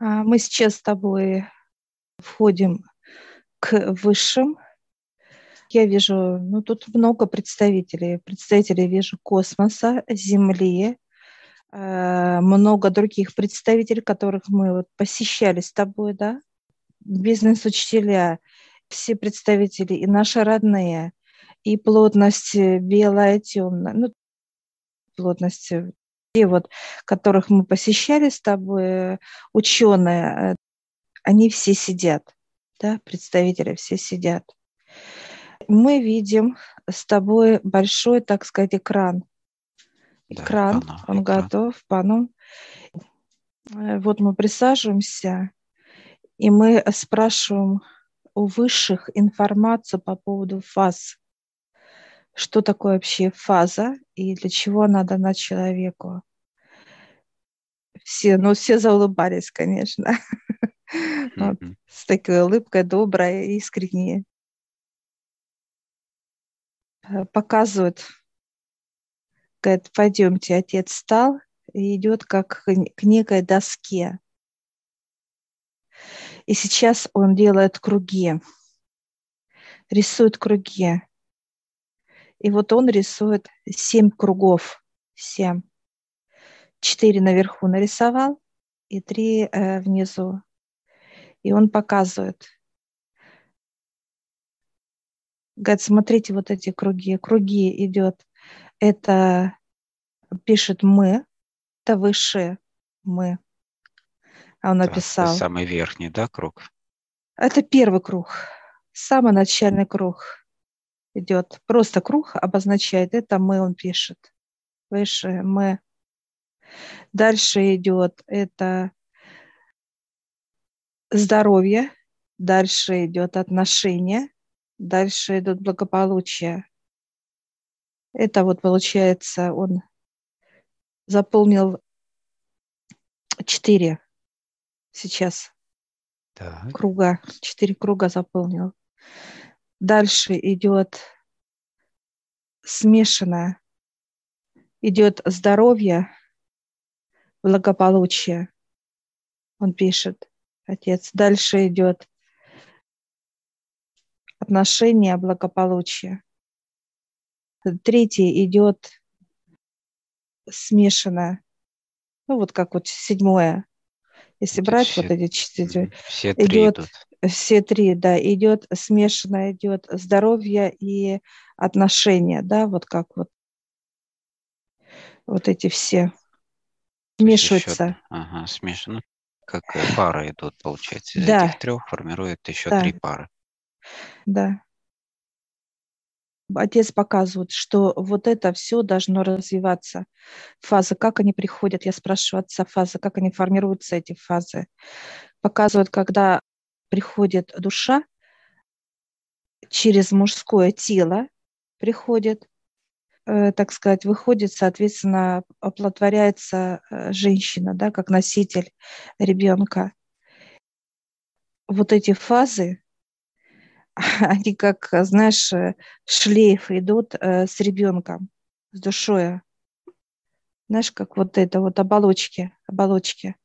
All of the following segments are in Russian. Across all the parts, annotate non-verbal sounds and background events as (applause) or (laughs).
А, мы сейчас с тобой входим к высшим. Я вижу, ну тут много представителей. Представителей вижу космоса, Земли, э, много других представителей, которых мы вот посещали с тобой, да, бизнес-учителя, все представители, и наши родные, и плотность белая, темная, ну, плотность те вот, которых мы посещали с тобой, ученые, э, они все сидят, да, представители все сидят. Мы видим с тобой большой, так сказать, экран. Экран, да, он экран. готов, пану. Э, вот мы присаживаемся, и мы спрашиваем у высших информацию по поводу фаз. Что такое вообще фаза и для чего она дана человеку? Все, ну, все заулыбались, конечно. Mm-hmm. (laughs) Вот, с такой улыбкой доброй и искренней. Э, показывают, говорит, пойдемте, отец встал и идет как к некой доске. И сейчас он делает круги, рисует круги. И вот он рисует семь кругов, семь. Четыре наверху нарисовал и три э, внизу. И он показывает. Говорит, смотрите вот эти круги. Круги идет. Это пишет мы, это выше мы. А он написал. Это самый верхний, да, круг? Это первый круг. Самый начальный круг идет. Просто круг обозначает. Это мы, он пишет. Выше мы. Дальше идет это здоровье, дальше идет отношения, дальше идут благополучие. Это вот получается, он заполнил четыре сейчас так. круга, четыре круга заполнил. Дальше идет смешанное, идет здоровье, благополучие. Он пишет, отец. Дальше идет отношения, благополучие. Третий идет смешанное. Ну, вот как вот седьмое. Если брать все, вот эти четыре, все три идет, идут. Все три, да, идет смешанное, идет здоровье и отношения, да, вот как вот вот эти все смешиваются. Ага, смешано. Как э, пары идут, получается. Из да. этих трех формирует еще да. три пары. Да. Отец показывает, что вот это все должно развиваться. Фазы, как они приходят, я спрашиваю отца фазы, как они формируются, эти фазы. Показывают, когда приходит душа, через мужское тело приходит, э, так сказать, выходит, соответственно, оплодотворяется э, женщина, да, как носитель ребенка. Вот эти фазы, (laughs) они как, знаешь, э, шлейф идут э, с ребенком, с душой. Знаешь, как вот это вот оболочки, оболочки.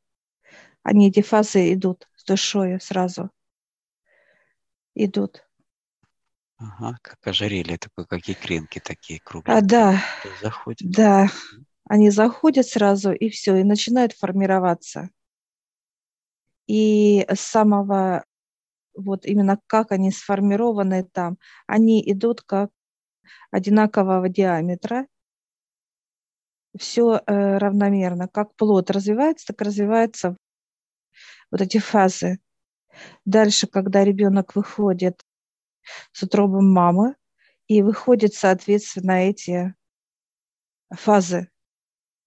Они эти фазы идут с душой сразу. Идут. Ага, как ожерелье, такое, как икринки такие круглые. А, да, заходят. да. Они заходят сразу, и все, и начинают формироваться. И с самого вот именно как они сформированы там, они идут как одинакового диаметра, все э, равномерно. Как плод развивается, так развиваются вот эти фазы. Дальше, когда ребенок выходит с утробы мамы, и выходят, соответственно, эти фазы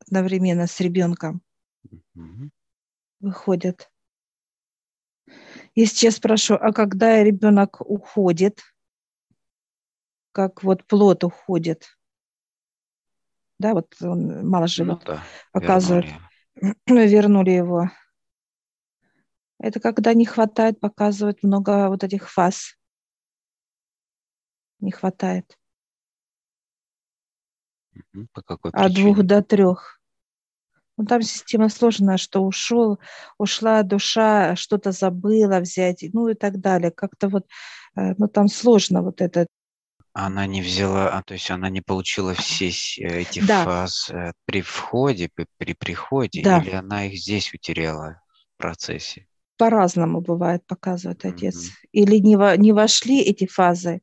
одновременно с ребенком. Выходят. И сейчас спрошу, а когда ребенок уходит, как вот плод уходит, да, вот он мало живет, (clears throat) ну, да, показывает, вернули. вернули его. Это когда не хватает, показывает много вот этих фаз. Не хватает. По какой От двух до трех. Ну, там система сложная, что ушел, ушла душа, что-то забыла взять, ну и так далее. Как-то вот, э, ну там сложно вот это. Она не взяла, а, то есть она не получила все эти да. фазы при входе, при, при приходе, да. или она их здесь утеряла в процессе? По-разному бывает, показывает mm-hmm. отец. Или не, во, не вошли эти фазы,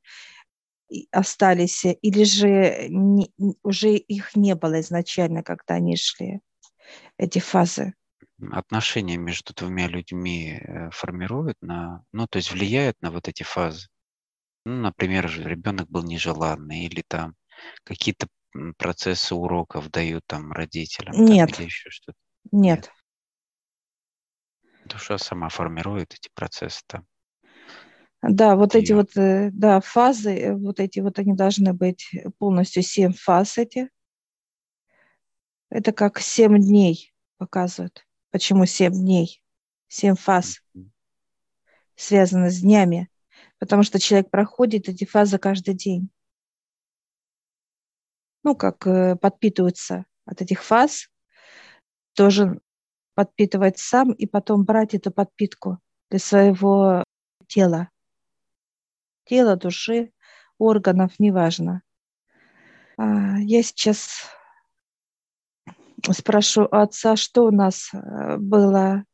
остались, или же не, уже их не было изначально, когда они шли эти фазы? Отношения между двумя людьми э, формируют на, ну, то есть влияют на вот эти фазы. Ну, например, ребенок был нежеланный или там какие-то процессы уроков дают там родителям. Нет. Там, или еще что-то. Нет. Нет. Душа сама формирует эти процессы там. Да, вот эти вот, э, да, фазы, э, вот эти вот, они должны быть полностью семь фаз эти. Это как семь дней показывают. Почему семь дней? Семь фаз связаны с днями. Потому что человек проходит эти фазы каждый день. Ну, как э, подпитывается от этих фаз, должен подпитывать сам и потом брать эту подпитку для своего тела. Тела, души, органов, неважно. А, я сейчас спрошу отца, что у нас э, было,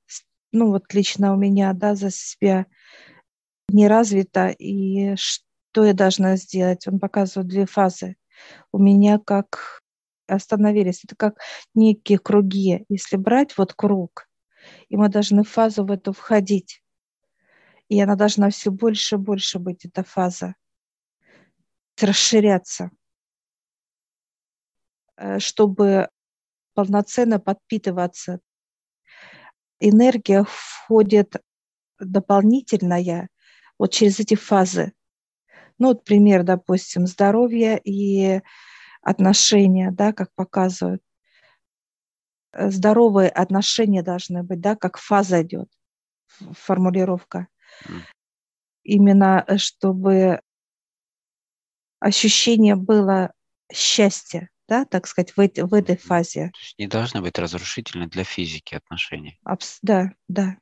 ну вот лично у меня, да, за себя не развито, и что я должна сделать. Он показывает две фазы. У меня как остановились. Это как некие круги. Если брать вот круг, и мы должны в фазу в эту входить, и она должна все больше и больше быть, эта фаза, расширяться, э, чтобы полноценно подпитываться. Энергия входит дополнительная вот через эти фазы. Ну, вот пример, допустим, здоровье и отношения, да, как показывают. Здоровые отношения должны быть, да, как фаза идет, формулировка. Mm. Именно э, чтобы ощущение было счастья, да, так сказать, в, в этой фазе. Не должны быть разрушительны для физики отношений. Абс- да, да.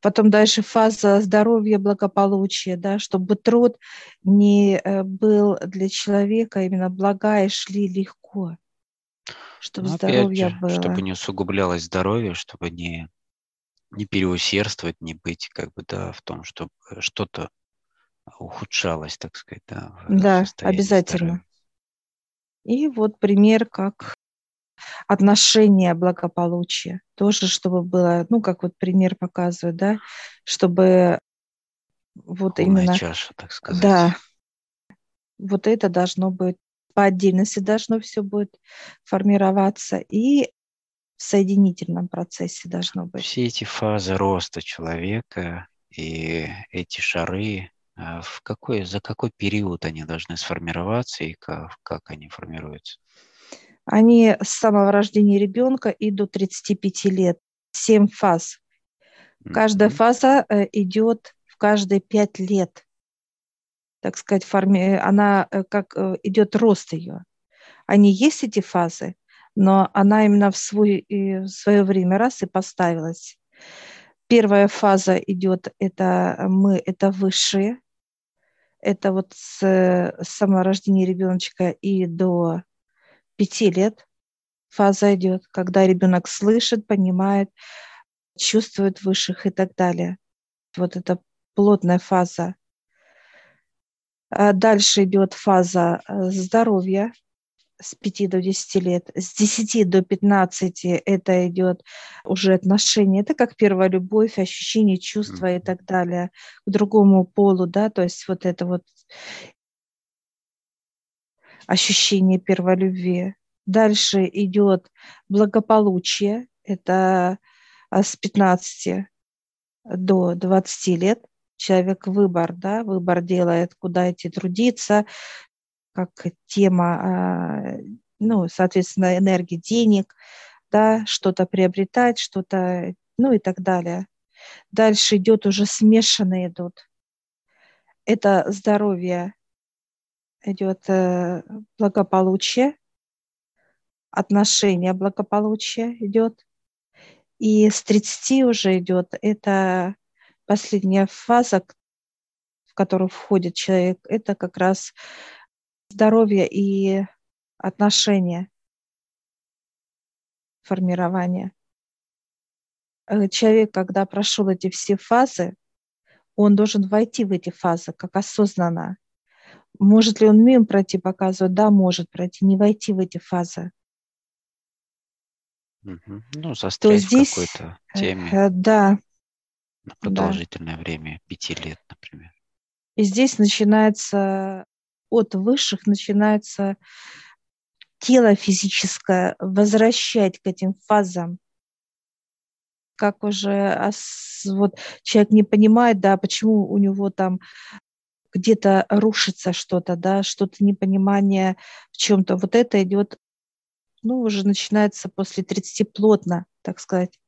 Потом дальше фаза здоровья, благополучия, да, чтобы труд не э, был для человека именно блага и шли легко, чтобы Но здоровье же, было. Чтобы не усугублялось здоровье, чтобы не, не переусердствовать, не быть как бы, да, в том, чтобы что-то ухудшалось, так сказать, да. Да, обязательно. Здоровья. И вот пример, как отношения благополучия. Тоже, чтобы было, ну, как вот пример показывает, да, чтобы вот Полная именно... чаша, так сказать. Да. Вот это должно быть по отдельности должно все будет формироваться и в соединительном процессе должно быть. Все эти фазы роста человека и эти шары, в какой, за какой период они должны сформироваться и как, как они формируются? Они с самого рождения ребенка и до 35 лет. Семь фаз. Каждая mm-hmm. фаза э, идет в каждые пять лет. Так сказать, форме, она э, как э, идет рост ее. Они есть эти фазы, но она именно в, свой, в свое время раз и поставилась. Первая фаза идет, это мы, это высшие, это вот с, с самого рождения ребеночка и до пяти лет фаза идет, когда ребенок слышит, понимает, чувствует высших и так далее. Вот это плотная фаза. А дальше идет фаза э, здоровья с 5 до 10 лет. С 10 до 15 это идет уже отношение. Это как первая любовь, ощущение, чувства и так далее к другому полу, да, то есть вот это вот ощущение первой любви. Дальше идет благополучие, это а, с 15 до 20 лет человек выбор, да, выбор делает, куда идти трудиться, как тема, а, ну, соответственно, энергии денег, да, что-то приобретать, что-то, ну и так далее. Дальше идет уже смешанные идут. Это здоровье, идет э, благополучие, отношения, благополучие идет. И с 30 уже идет, это последняя фаза, в которую входит человек, это как раз здоровье и отношения, формирование. Э, человек, когда прошел эти все фазы, он должен войти в эти фазы как осознанно. Может ли он мимо пройти, показывать? Да, может пройти, не войти в эти фазы. Угу. Ну, застрять То здесь, в какой-то э, теме. Э, да. На продолжительное да. время, пяти лет, например. И здесь начинается, от высших начинается тело физическое возвращать к этим фазам. Как уже вот человек не понимает, да, почему у него там где-то рушится что-то, да, что-то непонимание в чем-то. Вот это идет, ну, уже начинается после 30 плотно, так сказать.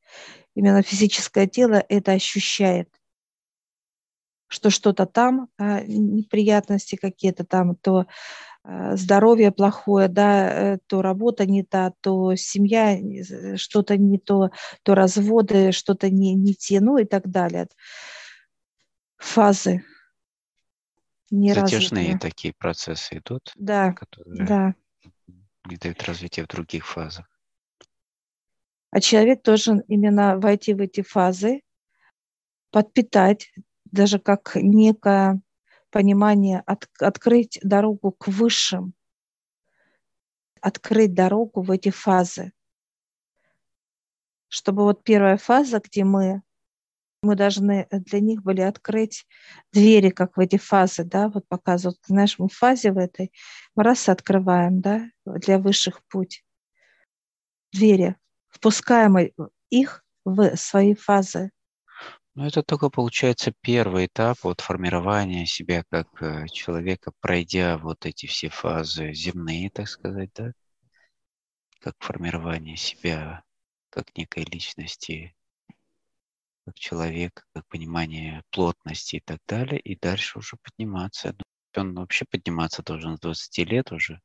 Именно физическое тело это ощущает что что-то там, а, неприятности какие-то там, то а, здоровье плохое, да, э, то работа не та, то семья что-то не то, то разводы, что-то не, не те, ну и так далее. Фазы. Затяжные развитые. такие процессы идут, да, которые да. не дают развития в других фазах. А человек должен именно войти в эти фазы, подпитать даже как некое понимание, от, открыть дорогу к высшим, открыть дорогу в эти фазы. Чтобы вот первая фаза, где мы, мы должны для них были открыть двери, как в эти фазы, да, вот показывают, знаешь, мы в фазе в этой, мы раз открываем, да, для высших путь, двери, впускаем их в свои фазы. Ну, это только получается первый этап вот формирования себя как э, человека, пройдя вот эти все фазы земные, так сказать, да, как формирование себя как некой личности, как человека, как понимание плотности и так далее, и дальше уже подниматься. Ну, он вообще подниматься должен с 20 лет уже,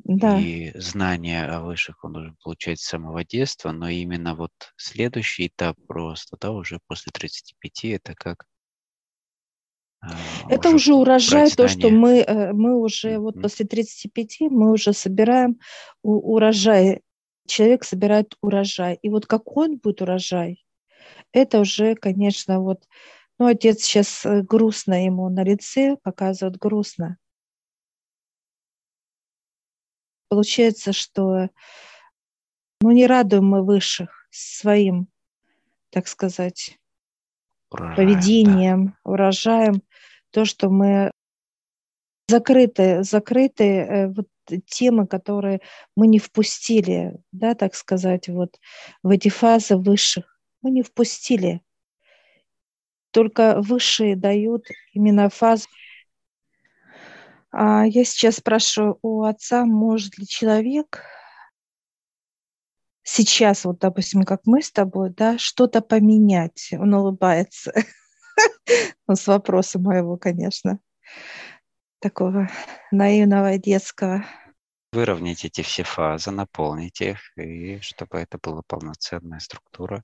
да. И знания о высших он должен получать с самого детства, но именно вот следующий этап просто, да, уже после 35, это как а, это уже, уже урожай, то, что мы, э, мы уже mm-hmm. вот после 35 мы уже собираем урожай. Человек собирает урожай. И вот какой он будет урожай, это уже, конечно, вот, ну, отец сейчас э, грустно ему на лице показывает грустно. Получается, что ну, не радуем мы высших своим, так сказать, урожаем, поведением, да. урожаем, то, что мы закрыты, закрыты э, вот темы, которые мы не впустили, да, так сказать, вот в эти фазы высших. Мы не впустили. Только высшие дают именно фазу а я сейчас спрашиваю у отца, может ли человек сейчас, вот, допустим, как мы с тобой, да, что-то поменять? Он улыбается. (laughs) Ну, с вопроса моего, конечно, такого наивного и детского. Выровнять эти все фазы, наполнить их, и чтобы это была полноценная структура.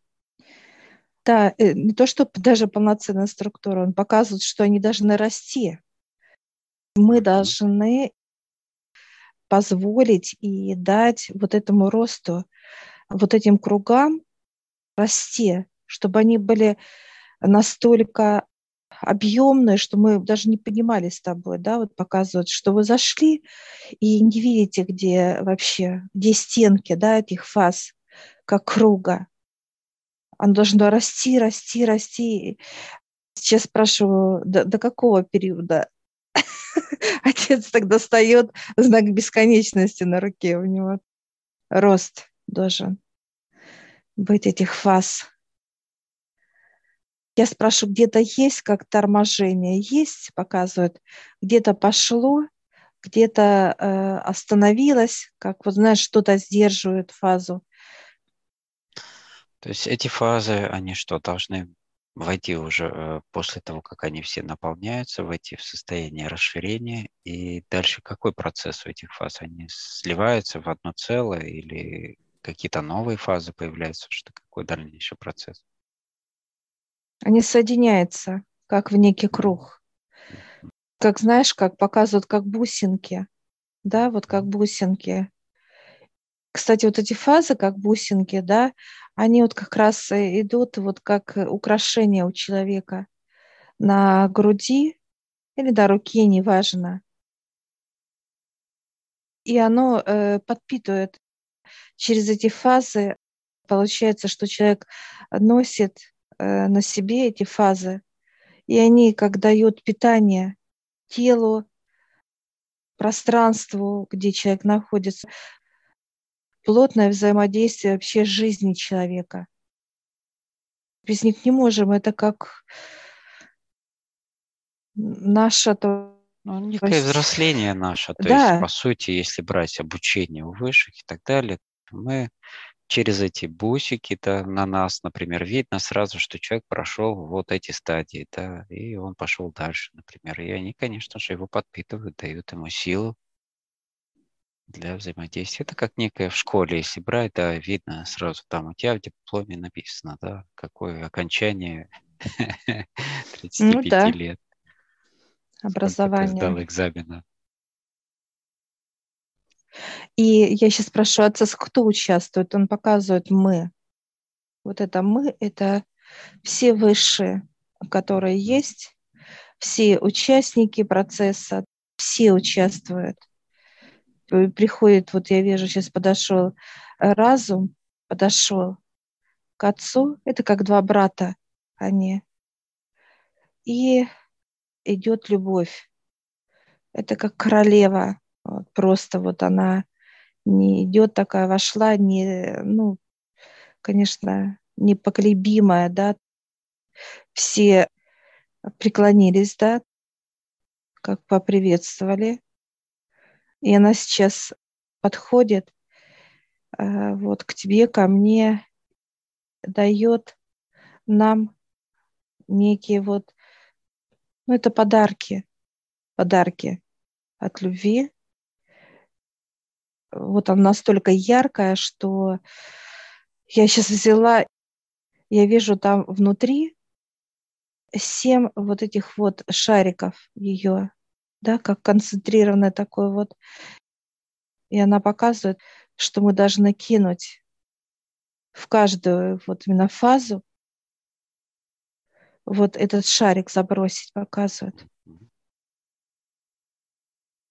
Да, э, не то, чтобы даже полноценная структура, он показывает, что они должны расти мы должны позволить и дать вот этому росту, вот этим кругам расти, чтобы они были настолько объемные, что мы даже не понимали с тобой, да, вот показывают, что вы зашли и не видите, где вообще, где стенки, да, этих фаз, как круга. Оно должно расти, расти, расти. Сейчас спрашиваю, до, до какого периода (laughs) Отец тогда достает знак бесконечности на руке у него. Рост должен быть этих фаз. Я спрашиваю, где-то есть как торможение? Есть, показывают. Где-то пошло, где-то э, остановилось, как вот знаешь, что-то сдерживает фазу. То есть эти фазы, они что, должны войти уже э, после того, как они все наполняются, войти в состояние расширения. И дальше какой процесс у этих фаз? Они сливаются в одно целое или какие-то новые фазы появляются? Что какой дальнейший процесс? Они соединяются, как в некий круг. Как знаешь, как показывают, как бусинки. Да, вот как бусинки. Кстати, вот эти фазы, как бусинки, да, они вот как раз идут вот как украшение у человека на груди или на руке, неважно. И оно э, подпитывает через эти фазы. Получается, что человек носит э, на себе эти фазы, и они как дают питание телу, пространству, где человек находится, плотное взаимодействие вообще жизни человека. Без них не можем. Это как наше то ну, некое есть... взросление наше. То да. есть, по сути, если брать обучение у высших и так далее, мы через эти бусики-то на нас, например, видно сразу, что человек прошел вот эти стадии, да, и он пошел дальше, например. И они, конечно же, его подпитывают, дают ему силу, для взаимодействия. Это как некое в школе, если брать, да, видно сразу там у тебя в дипломе написано, да, какое окончание 35 (laughs) ну, да. лет. Образование. Сдал экзамена. И я сейчас спрошу отца, кто участвует? Он показывает «мы». Вот это «мы» — это все высшие, которые есть, все участники процесса, все участвуют приходит, вот я вижу, сейчас подошел э, разум, подошел к отцу, это как два брата они, и идет любовь. Это как королева, вот, просто вот она не идет такая, вошла, не, ну, конечно, непоколебимая, да, все преклонились, да, как поприветствовали, и она сейчас подходит э, вот к тебе, ко мне, дает нам некие вот, ну это подарки, подарки от любви. Вот она настолько яркая, что я сейчас взяла, я вижу там внутри семь вот этих вот шариков ее да, как концентрированное такое вот. И она показывает, что мы должны кинуть в каждую вот именно фазу вот этот шарик забросить, показывает,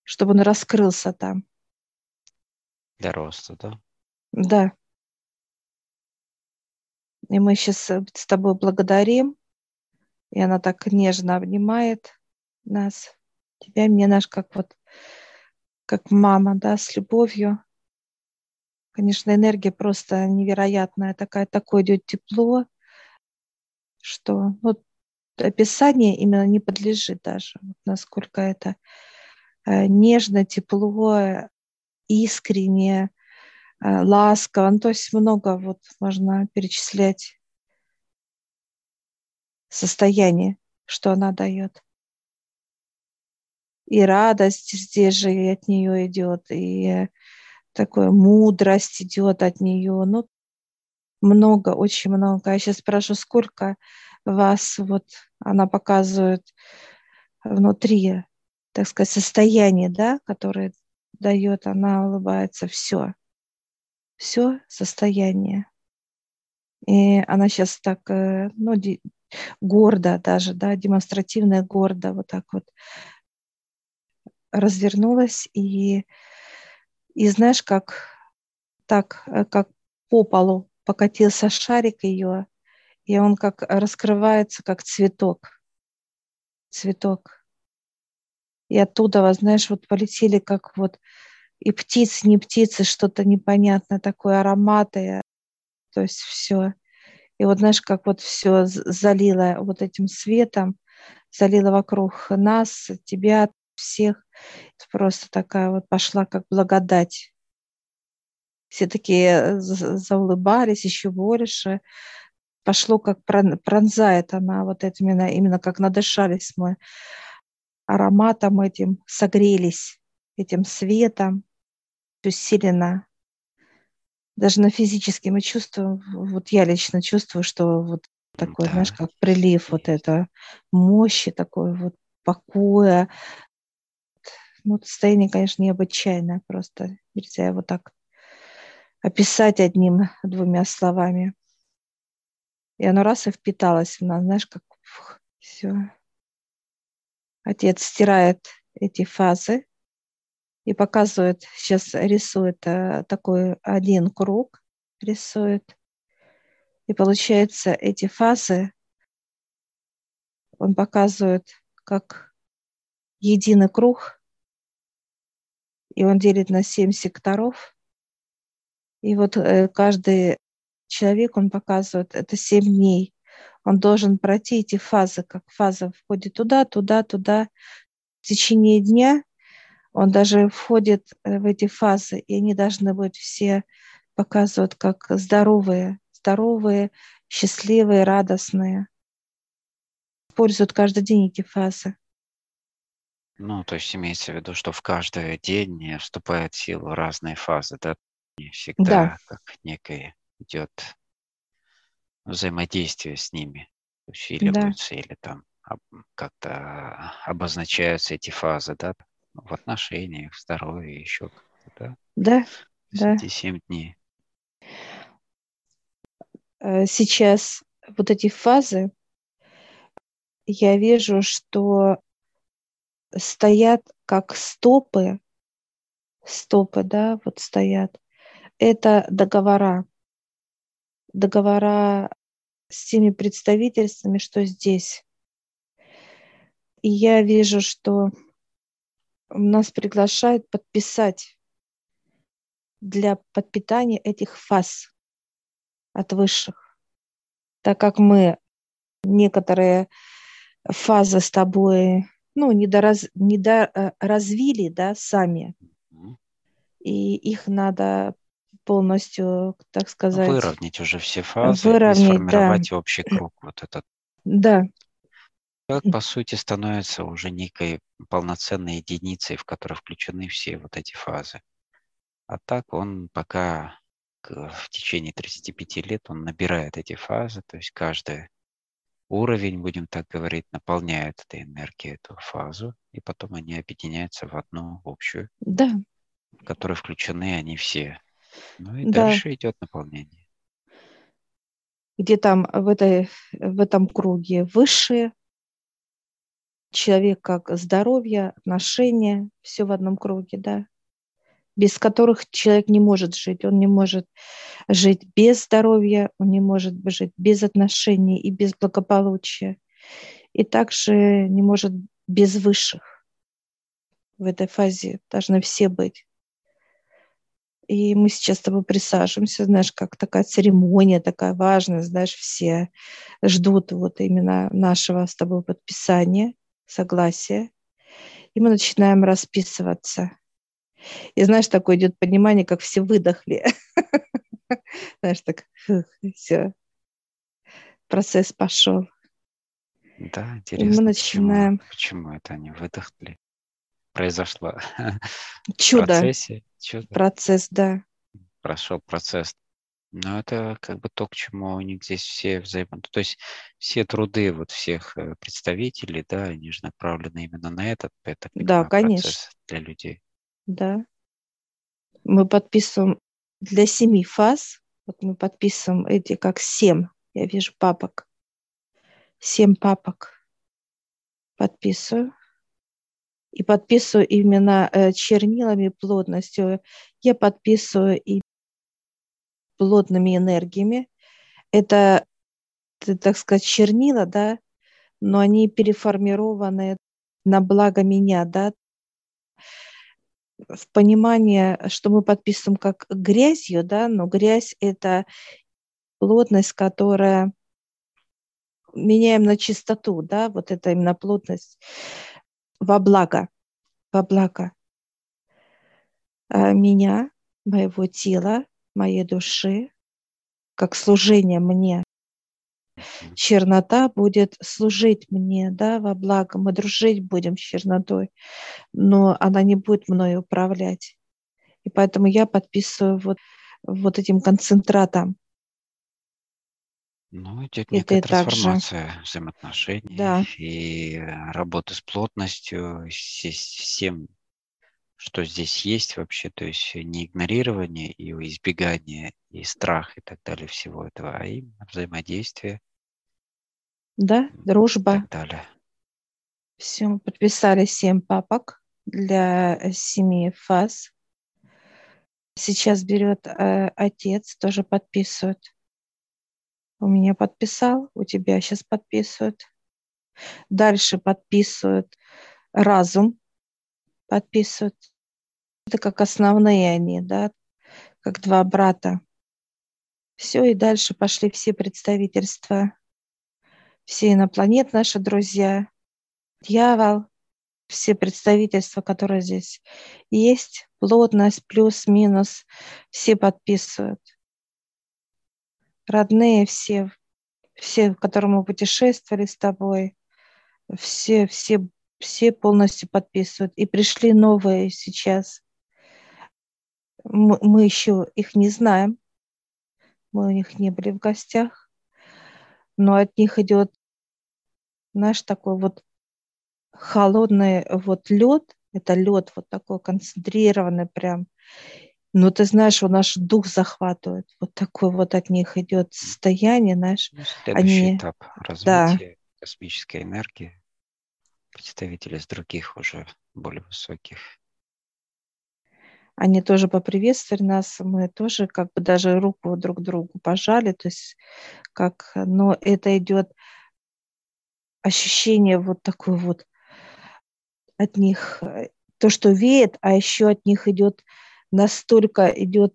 чтобы он раскрылся там. Для роста, да? Да. И мы сейчас э, с тобой благодарим, и она так нежно обнимает нас тебя, мне наш, как вот, как мама, да, с любовью. Конечно, энергия просто невероятная, такая, такое идет тепло, что вот описание именно не подлежит даже, насколько это э, нежно, тепло, искренне, э, ласково. Ну, то есть много вот можно перечислять состояние, что она дает и радость здесь же от нее идет, и такая мудрость идет от нее. Ну, много, очень много. Я сейчас спрашиваю, сколько вас вот она показывает внутри, так сказать, состояние, да, которое дает, она улыбается, все, все состояние. И она сейчас так, э, ну, гордо даже, да, демонстративно гордо вот так вот развернулась и, и знаешь, как так, э, как по полу покатился шарик ее, и он как раскрывается, как цветок. Цветок. И оттуда, знаешь, вот полетели как вот и птицы, не птицы, что-то непонятное такое, ароматы, то есть все. И вот знаешь, как вот все залило вот этим светом, залило вокруг нас, тебя, всех. Просто такая вот пошла как благодать. Все такие заулыбались еще больше, пошло, как пронзает она вот это именно, именно как надышались мы ароматом этим, согрелись этим светом, усиленно. Даже на физически мы чувствуем, вот я лично чувствую, что вот такой, да. знаешь, как прилив вот это мощи, такой вот покоя. Ну, состояние, конечно, необычайное просто. Нельзя его так описать одним-двумя словами. И оно раз и впиталось в нас, знаешь, как фух, все. Отец стирает эти фазы и показывает, сейчас рисует э, такой один круг, рисует. И получается эти фазы он показывает как единый круг, и он делит на семь секторов. И вот э, каждый человек, он показывает, это семь дней. Он должен пройти эти фазы, как фаза входит туда, туда, туда. В течение дня он даже входит э, в эти фазы, и они должны быть все показывать как здоровые, здоровые, счастливые, радостные. Используют каждый день эти фазы. Ну, то есть имеется в виду, что в каждый день вступает в силу разные фазы, да? Не всегда да. как некое идет взаимодействие с ними, усиливаются да. или там как-то обозначаются эти фазы, да, в отношениях, в здоровье, еще как-то, да? Да, Эти семь дней. Э, сейчас вот эти фазы, я вижу, что стоят как стопы, стопы, да, вот стоят. Это договора договора с теми представительствами, что здесь. И я вижу, что нас приглашают подписать для подпитания этих фаз от высших. Так как мы некоторые фазы с тобой ну, недораз, недоразвили да, сами, и их надо полностью, так сказать... Выровнять уже все фазы выровнять, и сформировать да. общий круг вот этот. Да. Как, по сути, становится уже некой полноценной единицей, в которой включены все вот эти фазы. А так он пока в течение 35 лет он набирает эти фазы, то есть каждый уровень, будем так говорить, наполняет этой энергией эту фазу, и потом они объединяются в одну общую, да. в которой включены они все. Ну и да. дальше идет наполнение. Где там в, этой, в этом круге высшие, человек как здоровье, отношения, все в одном круге, да, без которых человек не может жить. Он не может жить без здоровья, он не может жить без отношений и без благополучия. И также не может без высших. В этой фазе должны все быть. И мы сейчас с тобой присаживаемся, знаешь, как такая церемония такая важная, знаешь, все ждут вот именно нашего с тобой подписания, согласия. И мы начинаем расписываться. И знаешь, такое идет понимание, как все выдохли. (laughs) Знаешь, так, все, процесс пошел. Да, интересно. И мы начинаем... Почему, почему это они выдохли? Произошло (laughs) чудо. В процессе Чудо. Процесс, да. Прошел процесс. Но это как бы то, к чему у них здесь все взаимно... То есть все труды вот всех э, представителей, да, они же направлены именно на этот, это, да, конечно. для людей. Да. Мы подписываем для семи фаз, вот мы подписываем эти как семь, я вижу папок, семь папок подписываю и подписываю именно э, чернилами плотностью. Я подписываю и плотными энергиями. Это, так сказать, чернила, да, но они переформированы на благо меня, да, в понимании, что мы подписываем как грязью, да, но грязь – это плотность, которая меняем на чистоту, да, вот это именно плотность во благо, во благо а, меня, моего тела, моей души, как служение мне чернота будет служить мне, да, во благо. Мы дружить будем с чернотой, но она не будет мною управлять. И поэтому я подписываю вот, вот этим концентратом. Ну, идет некая трансформация также... взаимоотношений да. и работы с плотностью, с всем, что здесь есть вообще, то есть не игнорирование и избегание, и страх и так далее всего этого, а именно взаимодействие. Да, дружба. И так далее. Все, мы подписали семь папок для семи фаз. Сейчас берет э, отец, тоже подписывает. У меня подписал, у тебя сейчас подписывают. Дальше подписывают разум, подписывают. Это как основные они, да, как два брата. Все, и дальше пошли все представительства, все инопланет наши друзья, дьявол, все представительства, которые здесь есть, плотность, плюс, минус, все подписывают. Родные все, все, к которым мы путешествовали с тобой, все, все, все полностью подписывают. И пришли новые сейчас. Мы, мы еще их не знаем. Мы у них не были в гостях. Но от них идет наш такой вот холодный вот лед, это лед вот такой концентрированный прям. Но ты знаешь, вот наш дух захватывает. Вот такой вот от них идет состояние, знаешь. Ну, следующий они... этап развития да. космической энергии. Представители с других уже более высоких. Они тоже поприветствовали нас, мы тоже как бы даже руку друг другу пожали, то есть как, но это идет ощущение вот такое вот от них э, то, что веет, а еще от них идет настолько идет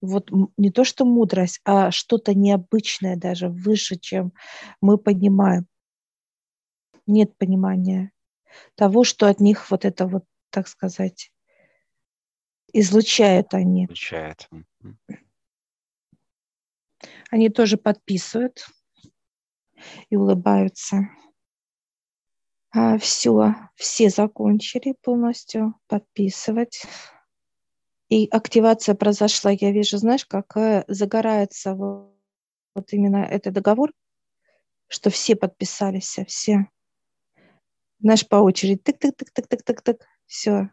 вот не то что мудрость, а что-то необычное даже выше, чем мы понимаем. Нет понимания того, что от них вот это вот, так сказать, излучают они. Излучают. Они тоже подписывают и улыбаются. А, все, все закончили полностью подписывать. И активация произошла, я вижу, знаешь, как э, загорается вот, вот именно этот договор, что все подписались, все. Знаешь, по очереди, тык-тык-тык-тык-тык-тык, все.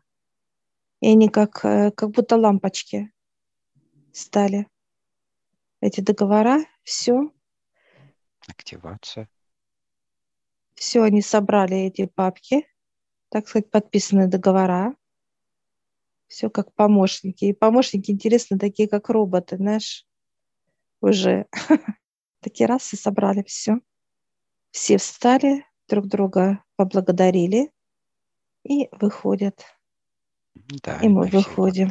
И они как, э, как будто лампочки стали. Эти договора, все. Активация. Все, они собрали эти папки, так сказать, подписанные договора. Все как помощники. И помощники, интересно, такие как роботы, знаешь, уже. (laughs) Такие раз и собрали все. Все встали, друг друга поблагодарили и выходят. Да, и мы выходим.